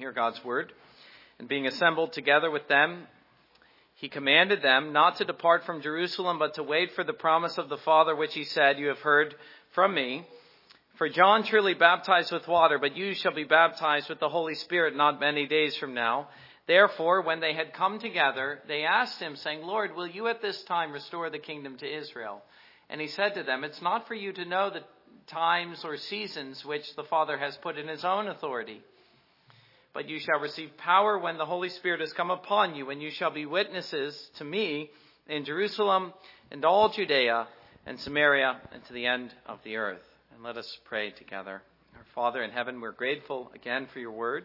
Hear God's word. And being assembled together with them, he commanded them not to depart from Jerusalem, but to wait for the promise of the Father, which he said, You have heard from me. For John truly baptized with water, but you shall be baptized with the Holy Spirit not many days from now. Therefore, when they had come together, they asked him, saying, Lord, will you at this time restore the kingdom to Israel? And he said to them, It's not for you to know the times or seasons which the Father has put in his own authority. But you shall receive power when the Holy Spirit has come upon you, and you shall be witnesses to me in Jerusalem and all Judea and Samaria and to the end of the earth. And let us pray together. Our Father in heaven, we're grateful again for your word.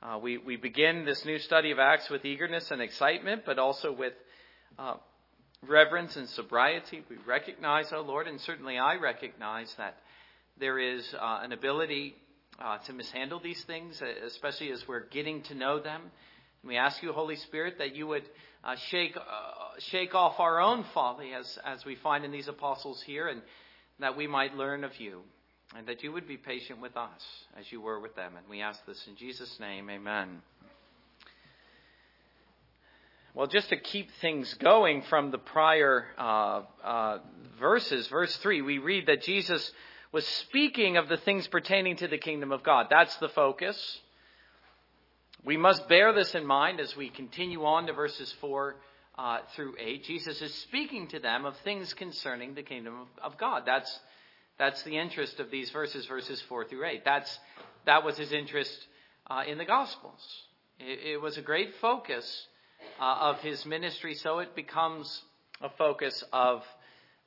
Uh, we, we begin this new study of Acts with eagerness and excitement, but also with uh, reverence and sobriety. We recognize, O oh Lord, and certainly I recognize that there is uh, an ability uh, to mishandle these things, especially as we're getting to know them. And we ask you, Holy Spirit, that you would uh, shake uh, shake off our own folly, as as we find in these apostles here, and that we might learn of you, and that you would be patient with us as you were with them. And we ask this in Jesus' name, Amen. Well, just to keep things going from the prior uh, uh, verses, verse 3, we read that Jesus was speaking of the things pertaining to the kingdom of God. That's the focus. We must bear this in mind as we continue on to verses 4 uh, through 8. Jesus is speaking to them of things concerning the kingdom of, of God. That's, that's the interest of these verses, verses 4 through 8. That's, that was his interest uh, in the Gospels. It, it was a great focus uh, of his ministry, so it becomes a focus of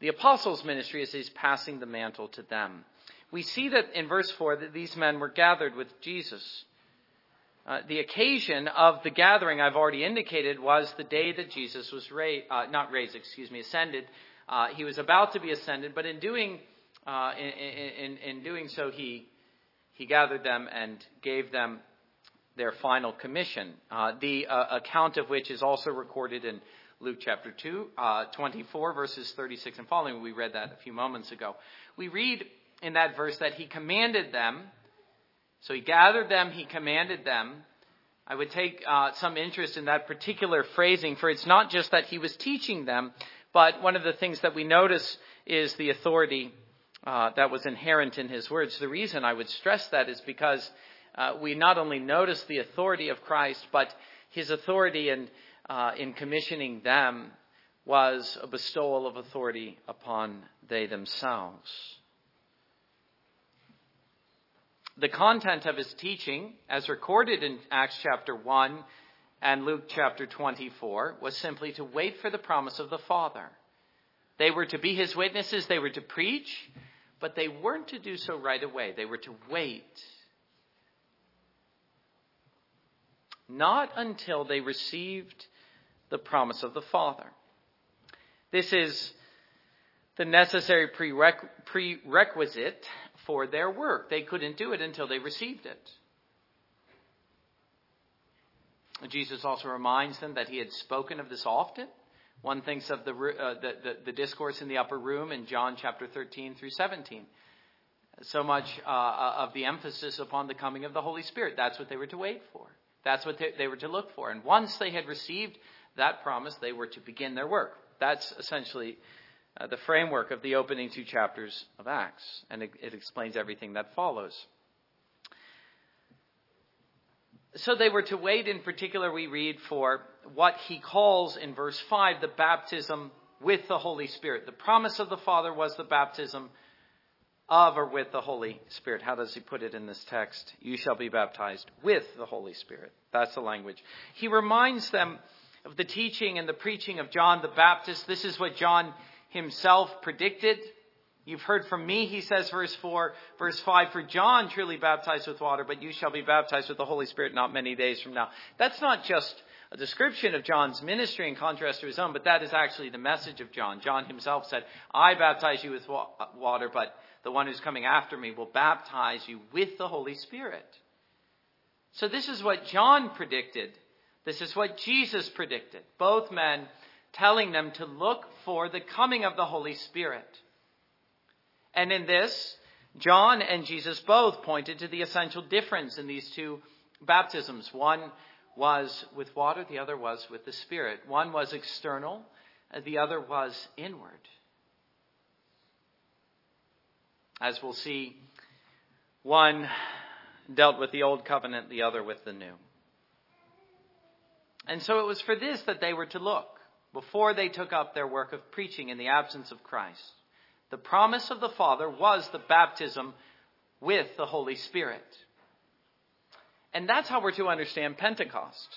the apostles' ministry as he's passing the mantle to them. We see that in verse 4 that these men were gathered with Jesus. Uh, the occasion of the gathering I've already indicated was the day that Jesus was raised, uh, not raised, excuse me, ascended. Uh, he was about to be ascended, but in doing, uh, in, in, in doing so, he, he gathered them and gave them their final commission, uh, the uh, account of which is also recorded in Luke chapter 2, uh, 24, verses 36 and following. We read that a few moments ago. We read in that verse that he commanded them. So he gathered them, he commanded them. I would take uh, some interest in that particular phrasing, for it's not just that he was teaching them, but one of the things that we notice is the authority uh, that was inherent in his words. The reason I would stress that is because uh, we not only notice the authority of Christ, but his authority in, uh, in commissioning them was a bestowal of authority upon they themselves. The content of his teaching, as recorded in Acts chapter 1 and Luke chapter 24, was simply to wait for the promise of the Father. They were to be his witnesses, they were to preach, but they weren't to do so right away. They were to wait not until they received the promise of the Father. This is the necessary prerequisite for their work. They couldn't do it until they received it. Jesus also reminds them that he had spoken of this often. One thinks of the, uh, the, the, the, discourse in the upper room in John chapter 13 through 17. So much uh, of the emphasis upon the coming of the Holy Spirit. That's what they were to wait for. That's what they, they were to look for. And once they had received that promise, they were to begin their work. That's essentially uh, the framework of the opening two chapters of Acts, and it, it explains everything that follows. So they were to wait, in particular, we read, for what he calls in verse 5 the baptism with the Holy Spirit. The promise of the Father was the baptism of or with the Holy Spirit. How does he put it in this text? You shall be baptized with the Holy Spirit. That's the language. He reminds them of the teaching and the preaching of John the Baptist. This is what John himself predicted. You've heard from me, he says, verse 4, verse 5, for John truly baptized with water, but you shall be baptized with the Holy Spirit not many days from now. That's not just a description of John's ministry in contrast to his own, but that is actually the message of John. John himself said, I baptize you with water, but the one who's coming after me will baptize you with the Holy Spirit. So this is what John predicted. This is what Jesus predicted. Both men telling them to look for the coming of the Holy Spirit. And in this, John and Jesus both pointed to the essential difference in these two baptisms. One was with water, the other was with the Spirit. One was external, the other was inward. As we'll see, one dealt with the old covenant, the other with the new. And so it was for this that they were to look before they took up their work of preaching in the absence of Christ. The promise of the Father was the baptism with the Holy Spirit. And that's how we're to understand Pentecost,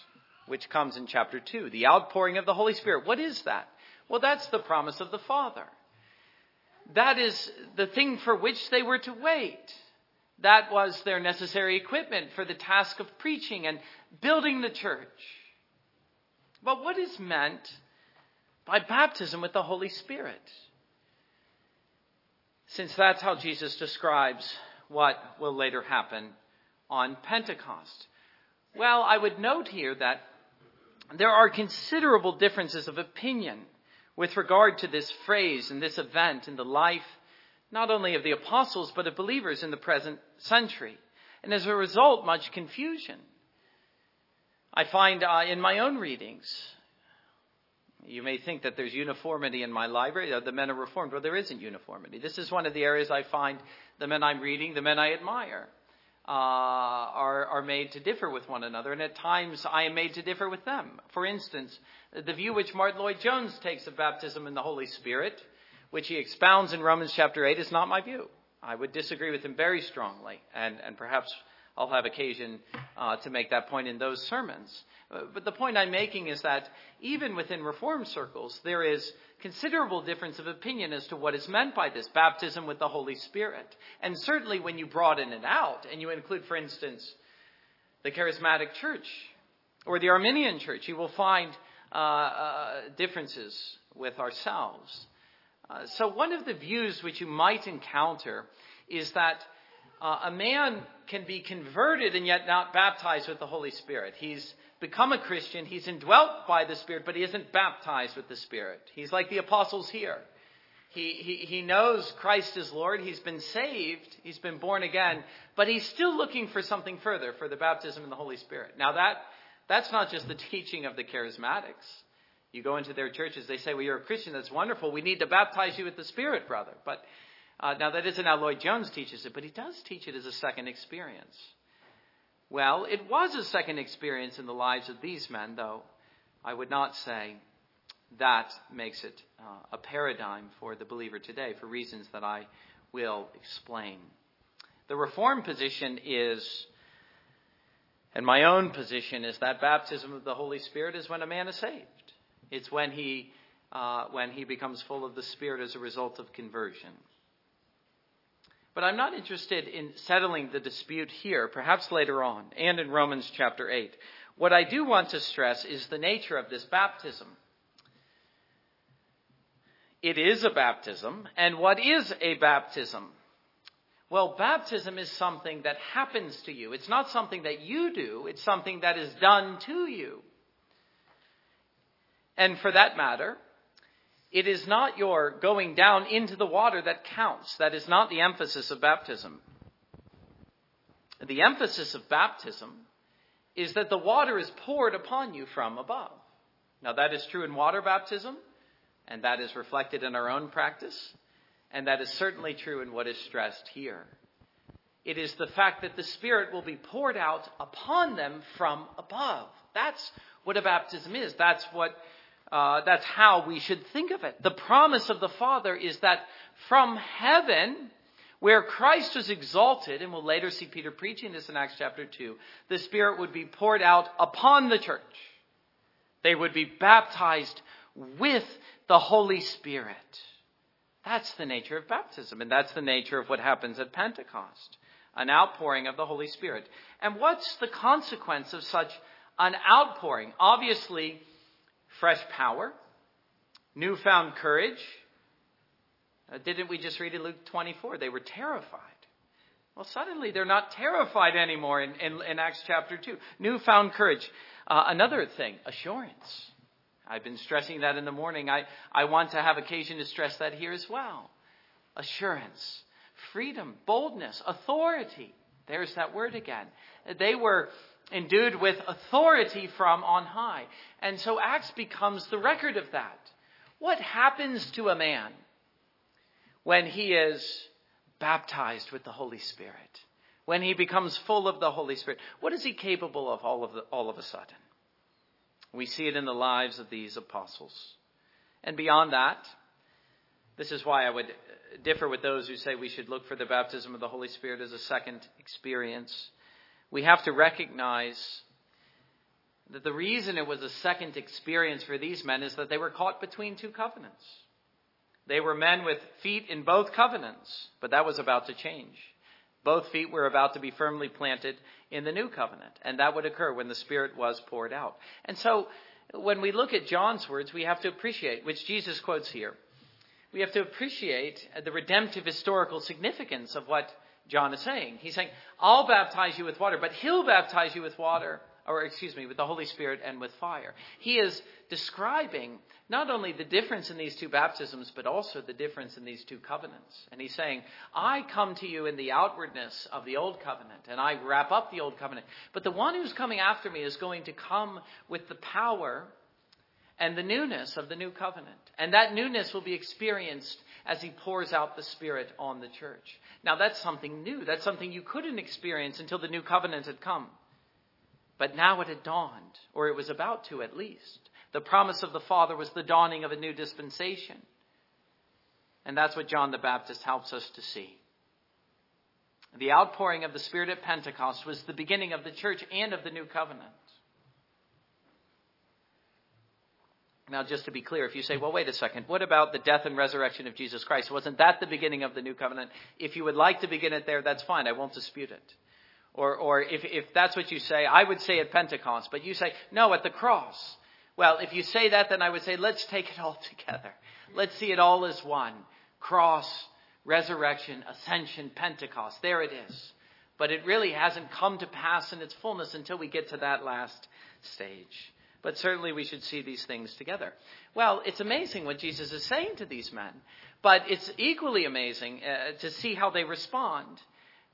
which comes in chapter 2, the outpouring of the Holy Spirit. What is that? Well, that's the promise of the Father. That is the thing for which they were to wait. That was their necessary equipment for the task of preaching and building the church. But what is meant by baptism with the Holy Spirit? Since that's how Jesus describes what will later happen on Pentecost. Well, I would note here that there are considerable differences of opinion with regard to this phrase and this event in the life not only of the apostles but of believers in the present century. And as a result, much confusion. I find uh, in my own readings, you may think that there's uniformity in my library. The men are reformed. Well, there isn't uniformity. This is one of the areas I find the men I'm reading, the men I admire, uh, are, are made to differ with one another. And at times I am made to differ with them. For instance, the view which Martyn Lloyd-Jones takes of baptism in the Holy Spirit, which he expounds in Romans chapter 8, is not my view. I would disagree with him very strongly, and, and perhaps I'll have occasion uh, to make that point in those sermons. Uh, but the point I'm making is that even within Reform circles, there is considerable difference of opinion as to what is meant by this baptism with the Holy Spirit. And certainly when you broaden it out and you include, for instance, the Charismatic Church or the Arminian Church, you will find uh, uh, differences with ourselves. Uh, so, one of the views which you might encounter is that uh, a man can be converted and yet not baptized with the Holy Spirit. He's become a Christian, he's indwelt by the Spirit, but he isn't baptized with the Spirit. He's like the apostles here. He, he, he knows Christ is Lord, he's been saved, he's been born again, but he's still looking for something further, for the baptism in the Holy Spirit. Now, that, that's not just the teaching of the charismatics. You go into their churches, they say, Well, you're a Christian, that's wonderful. We need to baptize you with the Spirit, brother. But uh, now, that isn't how Lloyd-Jones teaches it, but he does teach it as a second experience. Well, it was a second experience in the lives of these men, though I would not say that makes it uh, a paradigm for the believer today for reasons that I will explain. The Reformed position is, and my own position is that baptism of the Holy Spirit is when a man is saved. It's when he, uh, when he becomes full of the Spirit as a result of conversion. But I'm not interested in settling the dispute here, perhaps later on, and in Romans chapter 8. What I do want to stress is the nature of this baptism. It is a baptism, and what is a baptism? Well, baptism is something that happens to you. It's not something that you do, it's something that is done to you. And for that matter, it is not your going down into the water that counts. That is not the emphasis of baptism. The emphasis of baptism is that the water is poured upon you from above. Now, that is true in water baptism, and that is reflected in our own practice, and that is certainly true in what is stressed here. It is the fact that the Spirit will be poured out upon them from above. That's what a baptism is. That's what uh, that's how we should think of it. The promise of the Father is that from heaven, where Christ was exalted, and we'll later see Peter preaching this in Acts chapter 2, the Spirit would be poured out upon the church. They would be baptized with the Holy Spirit. That's the nature of baptism, and that's the nature of what happens at Pentecost an outpouring of the Holy Spirit. And what's the consequence of such an outpouring? Obviously, fresh power, newfound courage. Uh, didn't we just read in Luke 24? They were terrified. Well, suddenly they're not terrified anymore in, in, in Acts chapter 2. Newfound courage. Uh, another thing, assurance. I've been stressing that in the morning. I, I want to have occasion to stress that here as well. Assurance, freedom, boldness, authority. There's that word again. They were endued with authority from on high. And so Acts becomes the record of that. What happens to a man when he is baptized with the Holy Spirit? When he becomes full of the Holy Spirit? What is he capable of all of, the, all of a sudden? We see it in the lives of these apostles. And beyond that, this is why I would differ with those who say we should look for the baptism of the Holy Spirit as a second experience. We have to recognize that the reason it was a second experience for these men is that they were caught between two covenants. They were men with feet in both covenants, but that was about to change. Both feet were about to be firmly planted in the new covenant, and that would occur when the Spirit was poured out. And so, when we look at John's words, we have to appreciate, which Jesus quotes here, we have to appreciate the redemptive historical significance of what John is saying. He's saying, I'll baptize you with water, but he'll baptize you with water, or excuse me, with the Holy Spirit and with fire. He is describing not only the difference in these two baptisms, but also the difference in these two covenants. And he's saying, I come to you in the outwardness of the old covenant, and I wrap up the old covenant. But the one who's coming after me is going to come with the power and the newness of the new covenant. And that newness will be experienced as he pours out the Spirit on the church. Now, that's something new. That's something you couldn't experience until the new covenant had come. But now it had dawned, or it was about to at least. The promise of the Father was the dawning of a new dispensation. And that's what John the Baptist helps us to see. The outpouring of the Spirit at Pentecost was the beginning of the church and of the new covenant. Now, just to be clear, if you say, well, wait a second, what about the death and resurrection of Jesus Christ? Wasn't that the beginning of the new covenant? If you would like to begin it there, that's fine. I won't dispute it. Or, or if, if that's what you say, I would say at Pentecost, but you say, no, at the cross. Well, if you say that, then I would say, let's take it all together. Let's see it all as one. Cross, resurrection, ascension, Pentecost. There it is. But it really hasn't come to pass in its fullness until we get to that last stage. But certainly we should see these things together. Well, it's amazing what Jesus is saying to these men, but it's equally amazing uh, to see how they respond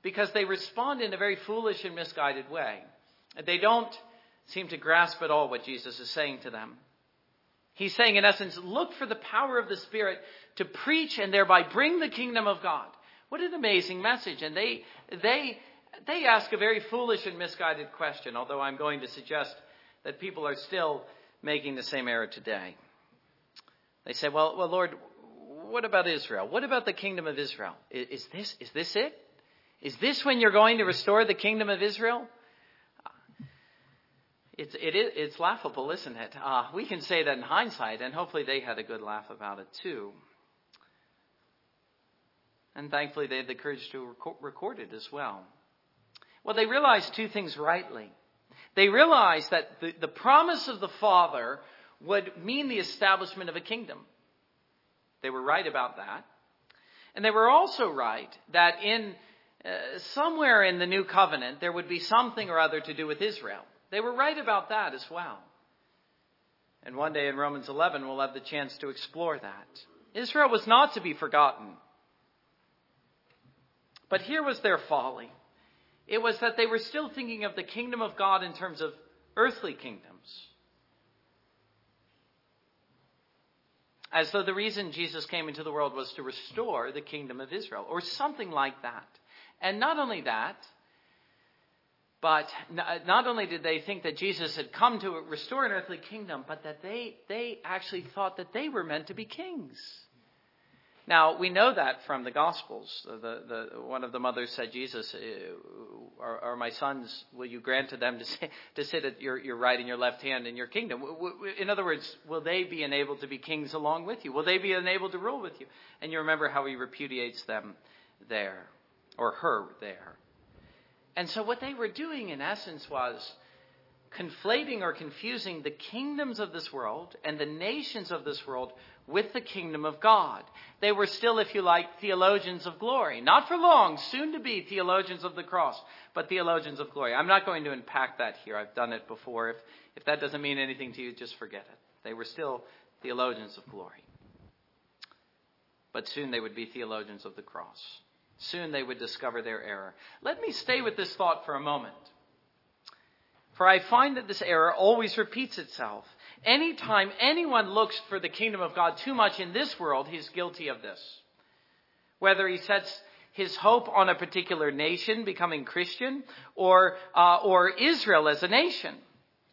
because they respond in a very foolish and misguided way. They don't seem to grasp at all what Jesus is saying to them. He's saying, in essence, look for the power of the Spirit to preach and thereby bring the kingdom of God. What an amazing message. And they, they, they ask a very foolish and misguided question, although I'm going to suggest that people are still making the same error today. They say, well, well, Lord, what about Israel? What about the kingdom of Israel? Is, is this, is this it? Is this when you're going to restore the kingdom of Israel? It's, it is, it's laughable, isn't it? Uh, we can say that in hindsight, and hopefully they had a good laugh about it too. And thankfully they had the courage to record it as well. Well, they realized two things rightly. They realized that the, the promise of the Father would mean the establishment of a kingdom. They were right about that. And they were also right that in uh, somewhere in the new covenant there would be something or other to do with Israel. They were right about that as well. And one day in Romans 11 we'll have the chance to explore that. Israel was not to be forgotten. But here was their folly. It was that they were still thinking of the kingdom of God in terms of earthly kingdoms. As though the reason Jesus came into the world was to restore the kingdom of Israel, or something like that. And not only that, but uh, not only did they think that Jesus had come to restore an earthly kingdom, but that they, they actually thought that they were meant to be kings. Now, we know that from the Gospels. The, the, one of the mothers said, Jesus, uh, are, are, my sons, will you grant to them to, to sit at your, your, right and your left hand in your kingdom? In other words, will they be enabled to be kings along with you? Will they be enabled to rule with you? And you remember how he repudiates them there, or her there. And so what they were doing, in essence, was conflating or confusing the kingdoms of this world and the nations of this world with the kingdom of God. They were still, if you like, theologians of glory. Not for long, soon to be theologians of the cross, but theologians of glory. I'm not going to unpack that here. I've done it before. If, if that doesn't mean anything to you, just forget it. They were still theologians of glory. But soon they would be theologians of the cross. Soon they would discover their error. Let me stay with this thought for a moment. For I find that this error always repeats itself. Anytime anyone looks for the kingdom of God too much in this world, he's guilty of this. Whether he sets his hope on a particular nation becoming Christian or, uh, or Israel as a nation.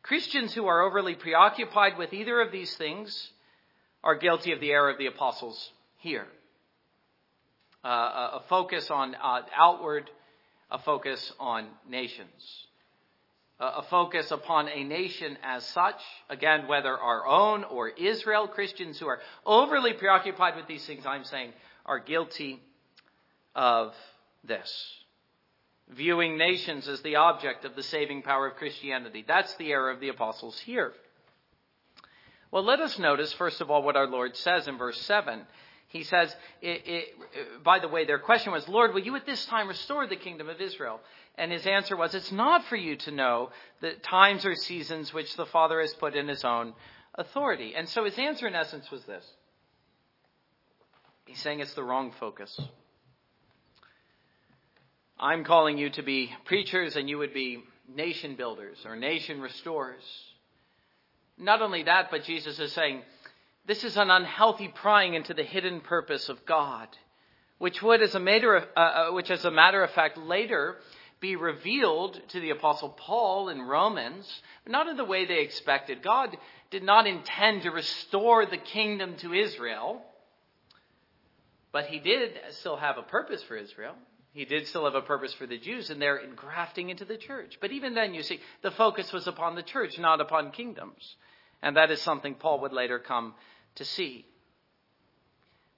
Christians who are overly preoccupied with either of these things are guilty of the error of the apostles here. Uh, a focus on uh, outward, a focus on nations a focus upon a nation as such. Again, whether our own or Israel, Christians who are overly preoccupied with these things, I'm saying, are guilty of this. Viewing nations as the object of the saving power of Christianity. That's the error of the apostles here. Well, let us notice, first of all, what our Lord says in verse 7. He says, it, it, by the way, their question was, Lord, will you at this time restore the kingdom of Israel? And his answer was, It's not for you to know the times or seasons which the Father has put in his own authority. And so his answer, in essence, was this He's saying it's the wrong focus. I'm calling you to be preachers, and you would be nation builders or nation restorers. Not only that, but Jesus is saying, this is an unhealthy prying into the hidden purpose of God, which would, as a matter of, uh, uh which as a matter of fact, later be revealed to the Apostle Paul in Romans, but not in the way they expected. God did not intend to restore the kingdom to Israel, but He did still have a purpose for Israel. He did still have a purpose for the Jews, and their engrafting into the church. But even then, you see, the focus was upon the church, not upon kingdoms. And that is something Paul would later come to see.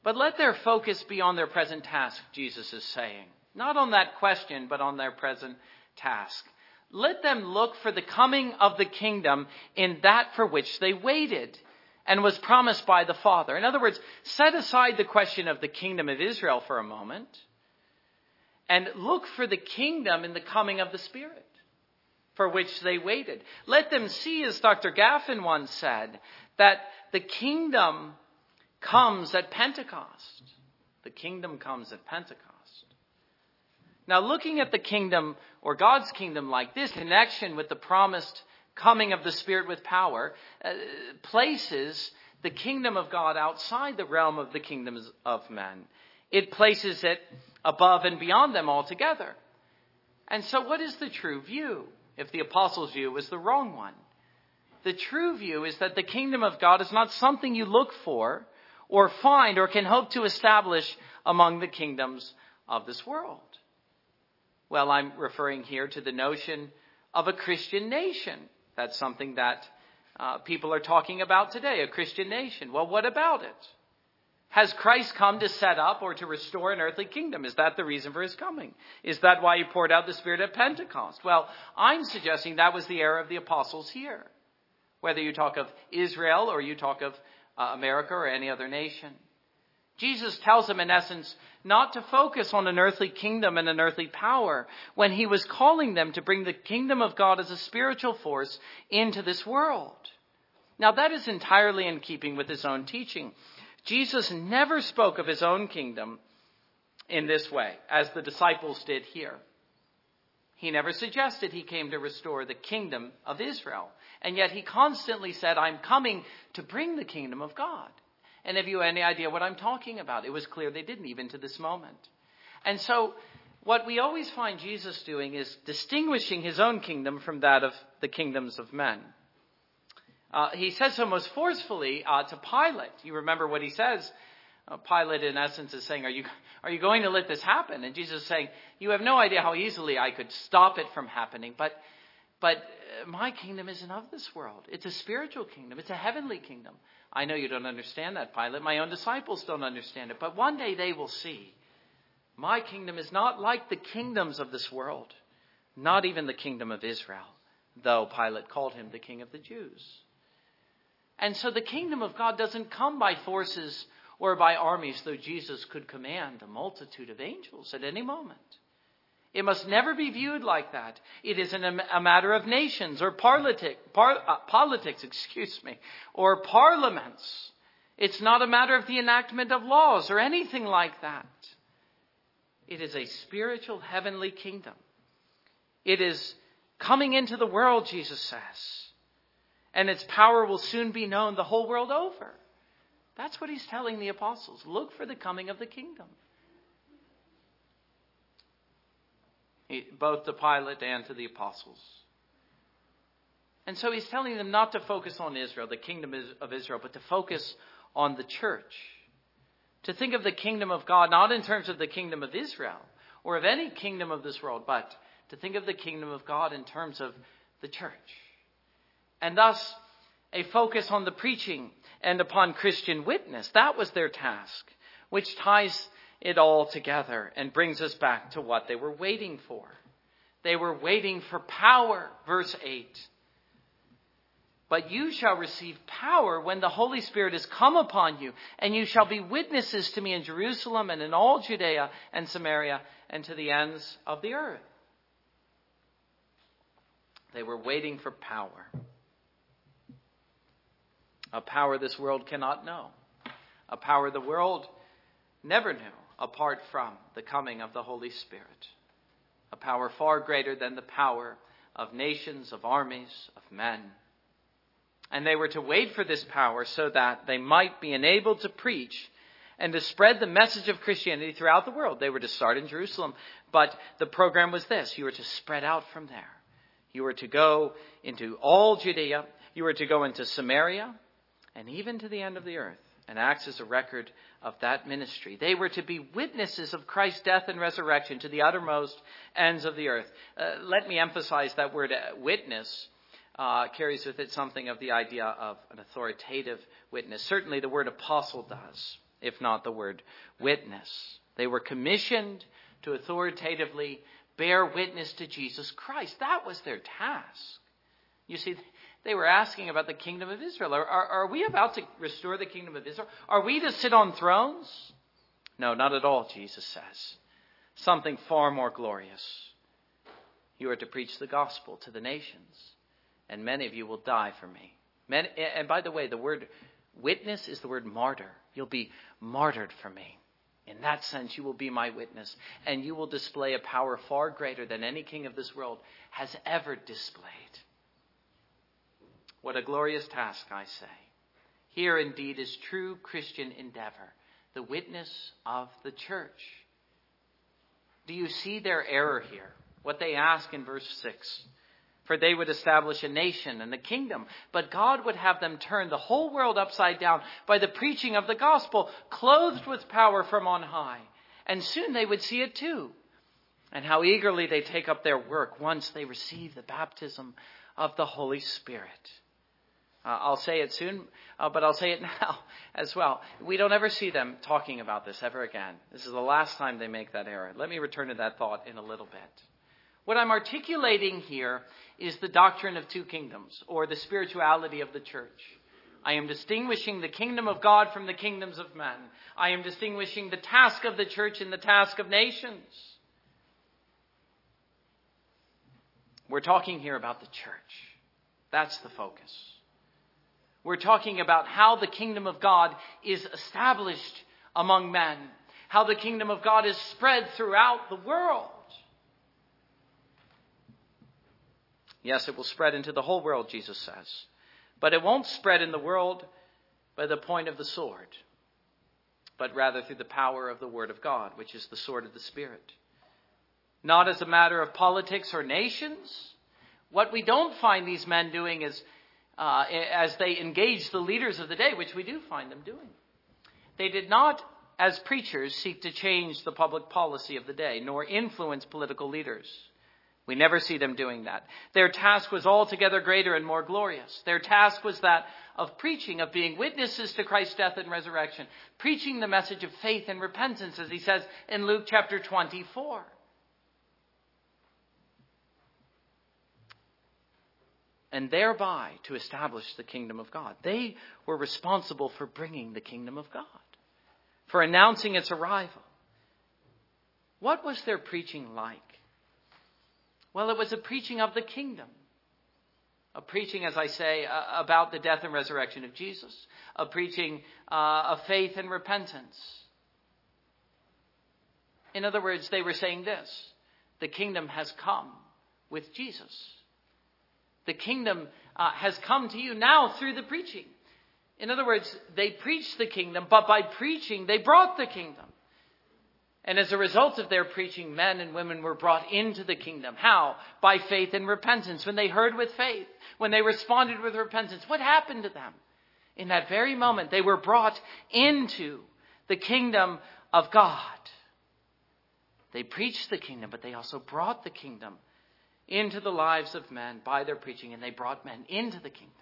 But let their focus be on their present task, Jesus is saying. Not on that question, but on their present task. Let them look for the coming of the kingdom in that for which they waited and was promised by the Father. In other words, set aside the question of the kingdom of Israel for a moment and look for the kingdom in the coming of the Spirit for which they waited. Let them see, as Dr. Gaffin once said, that the kingdom comes at Pentecost. The kingdom comes at Pentecost. Now, looking at the kingdom or God's kingdom like this, connection with the promised coming of the Spirit with power, uh, places the kingdom of God outside the realm of the kingdoms of men. It places it above and beyond them altogether. And so, what is the true view if the apostles' view was the wrong one? The true view is that the kingdom of God is not something you look for or find or can hope to establish among the kingdoms of this world. Well, I'm referring here to the notion of a Christian nation. That's something that uh, people are talking about today, a Christian nation. Well, what about it? Has Christ come to set up or to restore an earthly kingdom? Is that the reason for his coming? Is that why he poured out the Spirit at Pentecost? Well, I'm suggesting that was the era of the apostles here. Whether you talk of Israel or you talk of uh, America or any other nation. Jesus tells them, in essence, not to focus on an earthly kingdom and an earthly power when he was calling them to bring the kingdom of God as a spiritual force into this world. Now, that is entirely in keeping with his own teaching. Jesus never spoke of his own kingdom in this way, as the disciples did here. He never suggested he came to restore the kingdom of Israel. And yet he constantly said, I'm coming to bring the kingdom of God. And have you any idea what I'm talking about? It was clear they didn't, even to this moment. And so, what we always find Jesus doing is distinguishing his own kingdom from that of the kingdoms of men. Uh, he says so most forcefully uh, to Pilate. You remember what he says. Uh, Pilate, in essence, is saying, are you, are you going to let this happen? And Jesus is saying, You have no idea how easily I could stop it from happening, but, but uh, my kingdom isn't of this world. It's a spiritual kingdom, it's a heavenly kingdom. I know you don't understand that, Pilate. My own disciples don't understand it. But one day they will see. My kingdom is not like the kingdoms of this world, not even the kingdom of Israel, though Pilate called him the king of the Jews. And so the kingdom of God doesn't come by forces or by armies, though Jesus could command a multitude of angels at any moment. It must never be viewed like that. It isn't a matter of nations or politic, par, uh, politics, excuse me, or parliaments. It's not a matter of the enactment of laws or anything like that. It is a spiritual heavenly kingdom. It is coming into the world, Jesus says. And its power will soon be known the whole world over. That's what he's telling the apostles. Look for the coming of the kingdom. Both to Pilate and to the apostles. And so he's telling them not to focus on Israel, the kingdom of Israel, but to focus on the church. To think of the kingdom of God not in terms of the kingdom of Israel or of any kingdom of this world, but to think of the kingdom of God in terms of the church. And thus, a focus on the preaching and upon Christian witness. That was their task, which ties it all together and brings us back to what they were waiting for. They were waiting for power, verse 8. But you shall receive power when the Holy Spirit has come upon you, and you shall be witnesses to me in Jerusalem and in all Judea and Samaria and to the ends of the earth. They were waiting for power. A power this world cannot know. A power the world never knew apart from the coming of the Holy Spirit. A power far greater than the power of nations, of armies, of men. And they were to wait for this power so that they might be enabled to preach and to spread the message of Christianity throughout the world. They were to start in Jerusalem, but the program was this you were to spread out from there. You were to go into all Judea, you were to go into Samaria, and even to the end of the earth. And Acts is a record of that ministry. They were to be witnesses of Christ's death and resurrection to the uttermost ends of the earth. Uh, let me emphasize that word uh, witness uh, carries with it something of the idea of an authoritative witness. Certainly the word apostle does, if not the word witness. They were commissioned to authoritatively bear witness to Jesus Christ. That was their task. You see, they were asking about the kingdom of Israel. Are, are, are, we about to restore the kingdom of Israel? Are we to sit on thrones? No, not at all, Jesus says. Something far more glorious. You are to preach the gospel to the nations, and many of you will die for me. Many, and by the way, the word witness is the word martyr. You'll be martyred for me. In that sense, you will be my witness, and you will display a power far greater than any king of this world has ever displayed. What a glorious task, I say. Here indeed is true Christian endeavor, the witness of the church. Do you see their error here? What they ask in verse 6 for they would establish a nation and a kingdom. But God would have them turn the whole world upside down by the preaching of the gospel, clothed with power from on high. And soon they would see it too. And how eagerly they take up their work once they receive the baptism of the Holy Spirit. Uh, I'll say it soon, uh, but I'll say it now as well. We don't ever see them talking about this ever again. This is the last time they make that error. Let me return to that thought in a little bit. What I'm articulating here is the doctrine of two kingdoms, or the spirituality of the church. I am distinguishing the kingdom of God from the kingdoms of men. I am distinguishing the task of the church and the task of nations. We're talking here about the church. That's the focus. We're talking about how the kingdom of God is established among men, how the kingdom of God is spread throughout the world. Yes, it will spread into the whole world, Jesus says. But it won't spread in the world by the point of the sword, but rather through the power of the Word of God, which is the sword of the Spirit. Not as a matter of politics or nations. What we don't find these men doing is uh, as they engage the leaders of the day, which we do find them doing. They did not, as preachers, seek to change the public policy of the day, nor influence political leaders. We never see them doing that. Their task was altogether greater and more glorious. Their task was that of preaching, of being witnesses to Christ's death and resurrection, preaching the message of faith and repentance, as he says in Luke chapter 24. And thereby to establish the kingdom of God. They were responsible for bringing the kingdom of God, for announcing its arrival. What was their preaching like? Well, it was a preaching of the kingdom. A preaching, as I say, uh, about the death and resurrection of Jesus. A preaching uh, of faith and repentance. In other words, they were saying this the kingdom has come with Jesus. The kingdom uh, has come to you now through the preaching. In other words, they preached the kingdom, but by preaching, they brought the kingdom. And as a result of their preaching, men and women were brought into the kingdom. How? By faith and repentance. When they heard with faith, when they responded with repentance, what happened to them? In that very moment, they were brought into the kingdom of God. They preached the kingdom, but they also brought the kingdom into the lives of men by their preaching, and they brought men into the kingdom.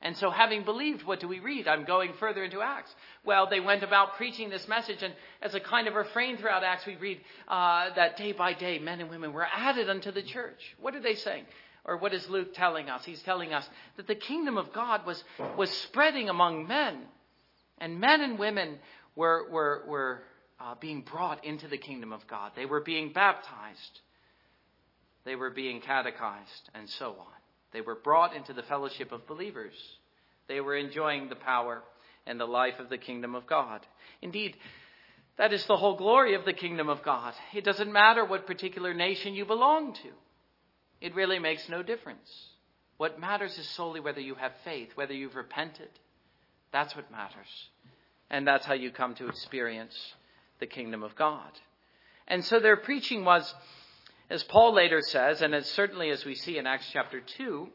And so, having believed, what do we read? I'm going further into Acts. Well, they went about preaching this message, and as a kind of refrain throughout Acts, we read uh, that day by day, men and women were added unto the church. What are they saying? Or what is Luke telling us? He's telling us that the kingdom of God was, was spreading among men, and men and women were, were, were uh, being brought into the kingdom of God. They were being baptized, they were being catechized, and so on. They were brought into the fellowship of believers. They were enjoying the power and the life of the kingdom of God. Indeed, that is the whole glory of the kingdom of God. It doesn't matter what particular nation you belong to. It really makes no difference. What matters is solely whether you have faith, whether you've repented. That's what matters. And that's how you come to experience the kingdom of God. And so their preaching was as Paul later says, and as certainly as we see in Acts chapter 2,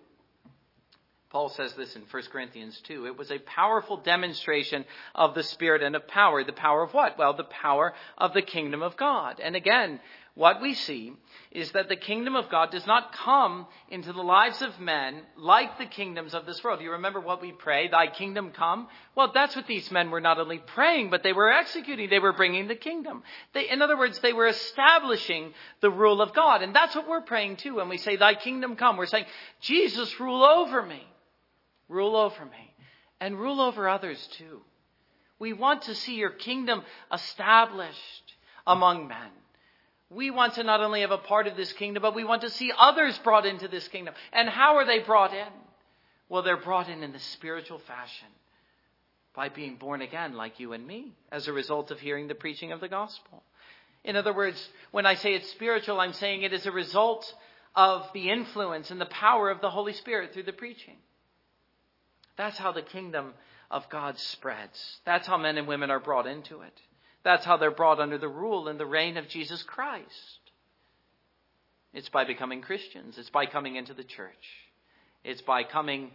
Paul says this in 1 Corinthians 2. It was a powerful demonstration of the Spirit and of power. The power of what? Well, the power of the kingdom of God. And again, what we see is that the kingdom of God does not come into the lives of men like the kingdoms of this world. You remember what we pray, thy kingdom come? Well, that's what these men were not only praying, but they were executing. They were bringing the kingdom. They, in other words, they were establishing the rule of God. And that's what we're praying too when we say, thy kingdom come. We're saying, Jesus, rule over me. Rule over me. And rule over others too. We want to see your kingdom established among men. We want to not only have a part of this kingdom, but we want to see others brought into this kingdom. And how are they brought in? Well, they're brought in in the spiritual fashion by being born again, like you and me, as a result of hearing the preaching of the gospel. In other words, when I say it's spiritual, I'm saying it is a result of the influence and the power of the Holy Spirit through the preaching. That's how the kingdom of God spreads. That's how men and women are brought into it. That's how they're brought under the rule and the reign of Jesus Christ. It's by becoming Christians. It's by coming into the church. It's by coming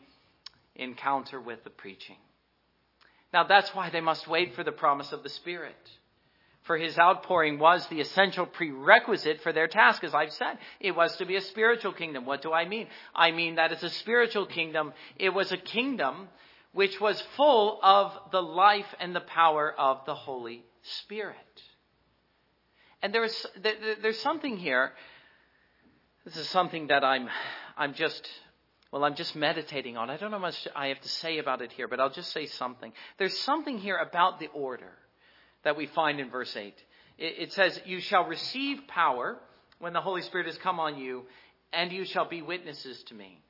encounter with the preaching. Now that's why they must wait for the promise of the Spirit. For his outpouring was the essential prerequisite for their task, as I've said. It was to be a spiritual kingdom. What do I mean? I mean that it's a spiritual kingdom. It was a kingdom which was full of the life and the power of the Holy Spirit. And there's, there's something here. This is something that I'm, I'm just, well, I'm just meditating on. I don't know much I have to say about it here, but I'll just say something. There's something here about the order that we find in verse 8. It says, You shall receive power when the Holy Spirit has come on you, and you shall be witnesses to me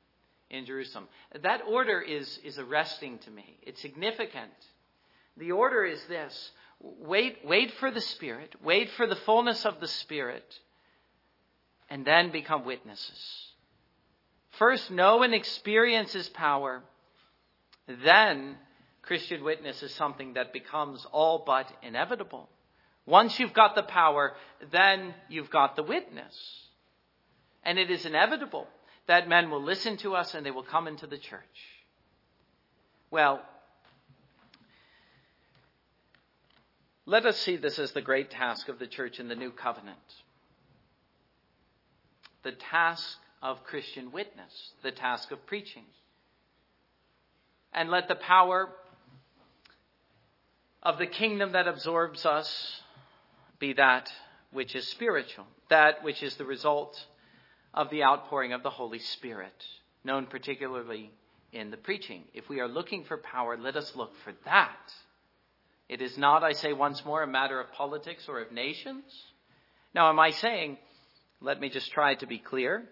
in Jerusalem. That order is, is arresting to me. It's significant. The order is this Wait, wait for the Spirit, wait for the fullness of the Spirit, and then become witnesses. First, know and experience His power. Then, Christian witness is something that becomes all but inevitable. Once you've got the power, then you've got the witness. And it is inevitable that men will listen to us and they will come into the church. Well, Let us see this as the great task of the church in the new covenant. The task of Christian witness, the task of preaching. And let the power of the kingdom that absorbs us be that which is spiritual, that which is the result of the outpouring of the Holy Spirit, known particularly in the preaching. If we are looking for power, let us look for that it is not, I say once more, a matter of politics or of nations. Now, am I saying, let me just try to be clear.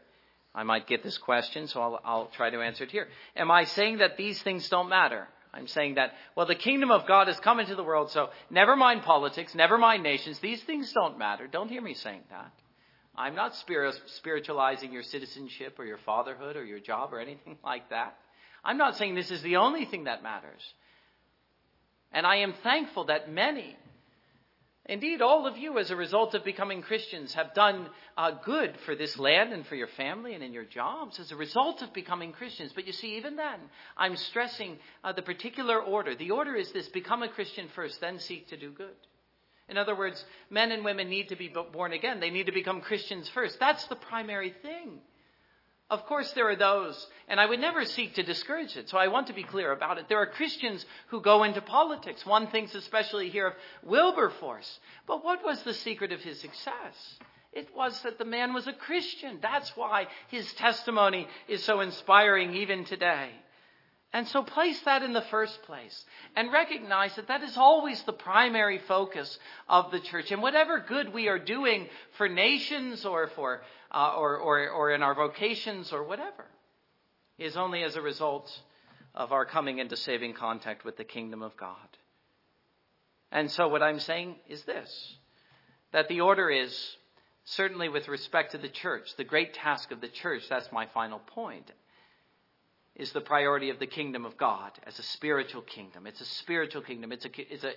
I might get this question, so I'll, I'll try to answer it here. Am I saying that these things don't matter? I'm saying that, well, the kingdom of God has come into the world, so never mind politics, never mind nations. These things don't matter. Don't hear me saying that. I'm not spiritualizing your citizenship or your fatherhood or your job or anything like that. I'm not saying this is the only thing that matters. And I am thankful that many, indeed all of you, as a result of becoming Christians, have done uh, good for this land and for your family and in your jobs as a result of becoming Christians. But you see, even then, I'm stressing uh, the particular order. The order is this become a Christian first, then seek to do good. In other words, men and women need to be born again. They need to become Christians first. That's the primary thing. Of course, there are those, and I would never seek to discourage it, so I want to be clear about it. There are Christians who go into politics. One thinks especially here of Wilberforce. But what was the secret of his success? It was that the man was a Christian. That's why his testimony is so inspiring even today. And so place that in the first place and recognize that that is always the primary focus of the church. And whatever good we are doing for nations or for, uh, or, or, or in our vocations or whatever is only as a result of our coming into saving contact with the kingdom of God. And so what I'm saying is this, that the order is certainly with respect to the church, the great task of the church, that's my final point is the priority of the kingdom of God as a spiritual kingdom. It's a spiritual kingdom. It's a, it's a,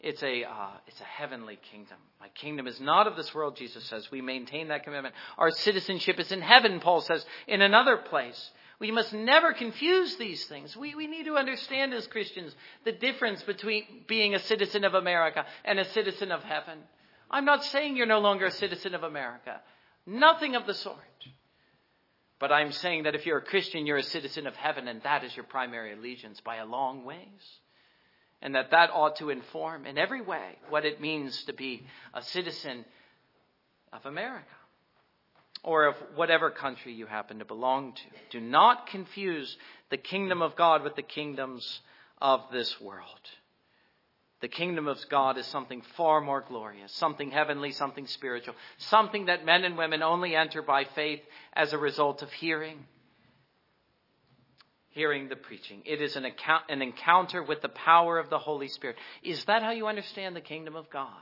it's a, uh, it's a heavenly kingdom. My kingdom is not of this world, Jesus says. We maintain that commitment. Our citizenship is in heaven, Paul says, in another place. We must never confuse these things. We, we need to understand as Christians the difference between being a citizen of America and a citizen of heaven. I'm not saying you're no longer a citizen of America. Nothing of the sort. But I'm saying that if you're a Christian, you're a citizen of heaven, and that is your primary allegiance by a long ways. And that that ought to inform in every way what it means to be a citizen of America or of whatever country you happen to belong to. Do not confuse the kingdom of God with the kingdoms of this world. The kingdom of God is something far more glorious, something heavenly, something spiritual, something that men and women only enter by faith as a result of hearing. Hearing the preaching. It is an, account, an encounter with the power of the Holy Spirit. Is that how you understand the kingdom of God?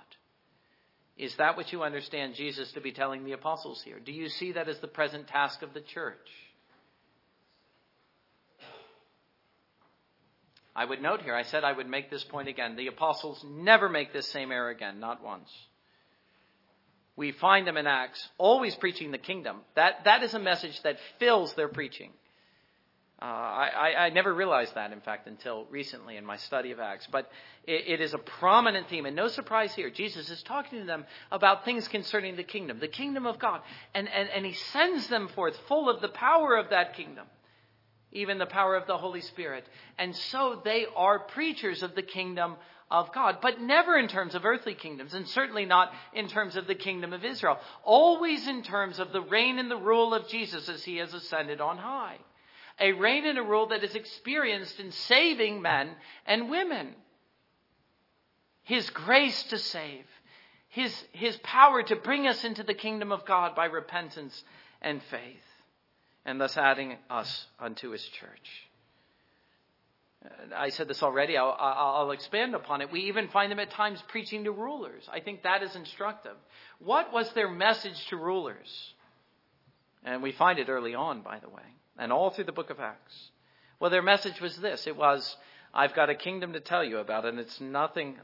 Is that what you understand Jesus to be telling the apostles here? Do you see that as the present task of the church? I would note here, I said I would make this point again. The apostles never make this same error again, not once. We find them in Acts always preaching the kingdom. That, that is a message that fills their preaching. Uh, I, I, never realized that, in fact, until recently in my study of Acts. But it, it is a prominent theme, and no surprise here. Jesus is talking to them about things concerning the kingdom, the kingdom of God. And, and, and he sends them forth full of the power of that kingdom even the power of the Holy Spirit. And so they are preachers of the kingdom of God, but never in terms of earthly kingdoms, and certainly not in terms of the kingdom of Israel. Always in terms of the reign and the rule of Jesus as he has ascended on high. A reign and a rule that is experienced in saving men and women. His grace to save. His, his power to bring us into the kingdom of God by repentance and faith and thus adding us unto his church. I said this already. I'll, I'll, expand upon it. We even find them at times preaching to rulers. I think that is instructive. What was their message to rulers? And we find it early on, by the way, and all through the book of Acts. Well, their message was this it was, I've got a kingdom to tell you about, and it's nothing.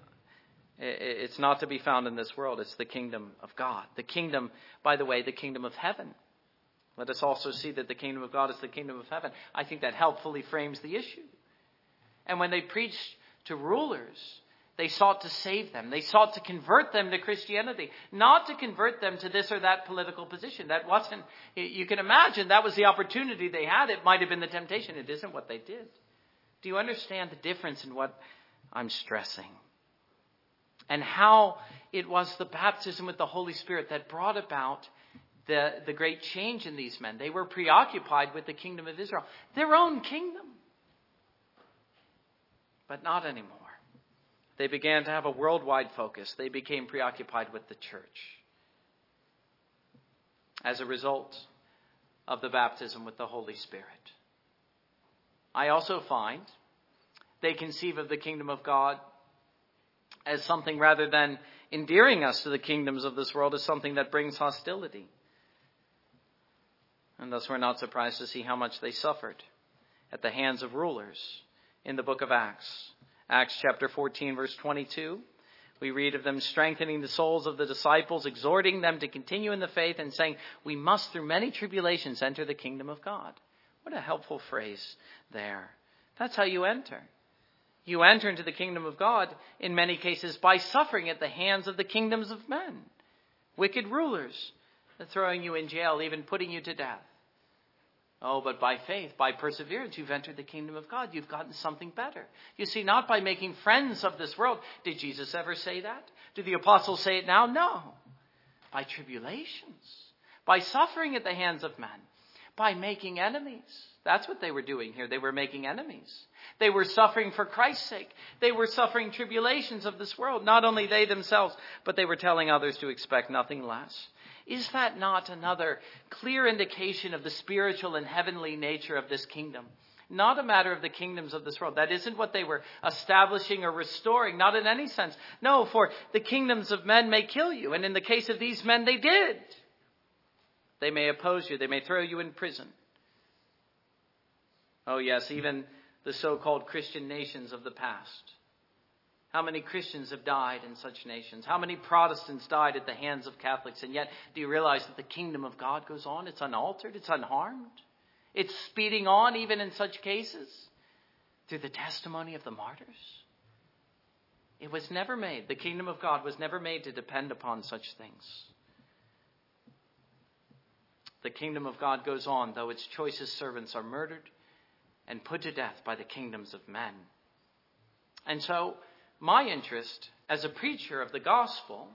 It's not to be found in this world. It's the kingdom of God. The kingdom, by the way, the kingdom of heaven. Let us also see that the kingdom of God is the kingdom of heaven. I think that helpfully frames the issue. And when they preached to rulers, they sought to save them. They sought to convert them to Christianity, not to convert them to this or that political position. That wasn't, you can imagine that was the opportunity they had. It might have been the temptation. It isn't what they did. Do you understand the difference in what I'm stressing? And how it was the baptism with the Holy Spirit that brought about the, the great change in these men. They were preoccupied with the kingdom of Israel, their own kingdom. But not anymore. They began to have a worldwide focus. They became preoccupied with the church. As a result of the baptism with the Holy Spirit. I also find they conceive of the kingdom of God as something rather than endearing us to the kingdoms of this world as something that brings hostility. And thus we're not surprised to see how much they suffered at the hands of rulers in the book of Acts. Acts chapter 14, verse 22. We read of them strengthening the souls of the disciples, exhorting them to continue in the faith, and saying, We must, through many tribulations, enter the kingdom of God. What a helpful phrase there. That's how you enter. You enter into the kingdom of God, in many cases, by suffering at the hands of the kingdoms of men, wicked rulers, throwing you in jail, even putting you to death. Oh, but by faith, by perseverance, you've entered the kingdom of God. You've gotten something better. You see, not by making friends of this world. Did Jesus ever say that? Do the apostles say it now? No. By tribulations, by suffering at the hands of men, by making enemies. That's what they were doing here. They were making enemies. They were suffering for Christ's sake. They were suffering tribulations of this world. Not only they themselves, but they were telling others to expect nothing less. Is that not another clear indication of the spiritual and heavenly nature of this kingdom? Not a matter of the kingdoms of this world. That isn't what they were establishing or restoring, not in any sense. No, for the kingdoms of men may kill you, and in the case of these men, they did. They may oppose you, they may throw you in prison. Oh, yes, even the so called Christian nations of the past how many Christians have died in such nations? How many Protestants died at the hands of Catholics? And yet, do you realize that the kingdom of God goes on? It's unaltered, it's unharmed. It's speeding on even in such cases through the testimony of the martyrs. It was never made, the kingdom of God was never made to depend upon such things. The kingdom of God goes on, though its choicest servants are murdered and put to death by the kingdoms of men. And so, my interest as a preacher of the gospel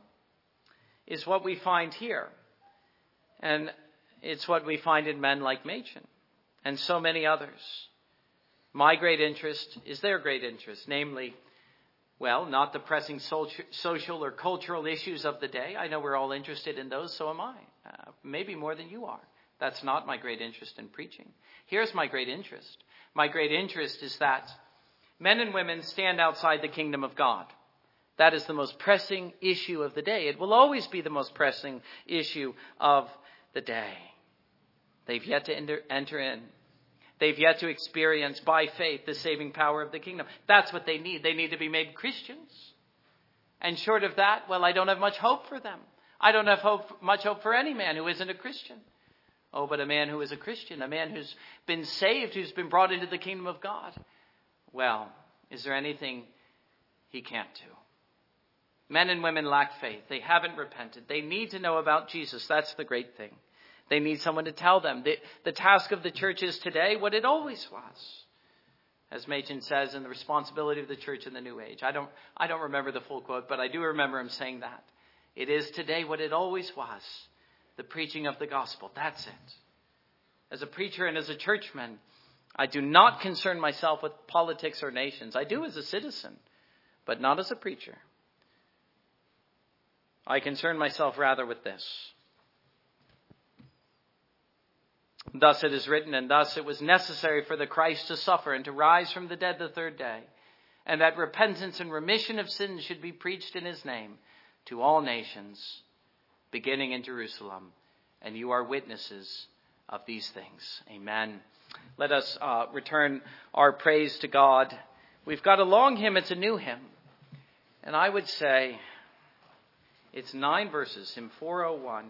is what we find here. And it's what we find in men like Machen and so many others. My great interest is their great interest, namely, well, not the pressing social or cultural issues of the day. I know we're all interested in those, so am I. Uh, maybe more than you are. That's not my great interest in preaching. Here's my great interest. My great interest is that Men and women stand outside the kingdom of God. That is the most pressing issue of the day. It will always be the most pressing issue of the day. They've yet to enter, enter in. They've yet to experience by faith the saving power of the kingdom. That's what they need. They need to be made Christians. And short of that, well, I don't have much hope for them. I don't have hope, much hope for any man who isn't a Christian. Oh, but a man who is a Christian, a man who's been saved, who's been brought into the kingdom of God, well, is there anything he can't do? Men and women lack faith. They haven't repented. They need to know about Jesus. That's the great thing. They need someone to tell them. The, the task of the church is today what it always was. As Machen says in the responsibility of the church in the new age. I don't, I don't remember the full quote, but I do remember him saying that. It is today what it always was. The preaching of the gospel. That's it. As a preacher and as a churchman, I do not concern myself with politics or nations. I do as a citizen, but not as a preacher. I concern myself rather with this. Thus it is written, and thus it was necessary for the Christ to suffer and to rise from the dead the third day, and that repentance and remission of sins should be preached in his name to all nations, beginning in Jerusalem. And you are witnesses of these things. Amen. Let us uh, return our praise to God. We've got a long hymn, it's a new hymn. And I would say it's nine verses, hymn 401.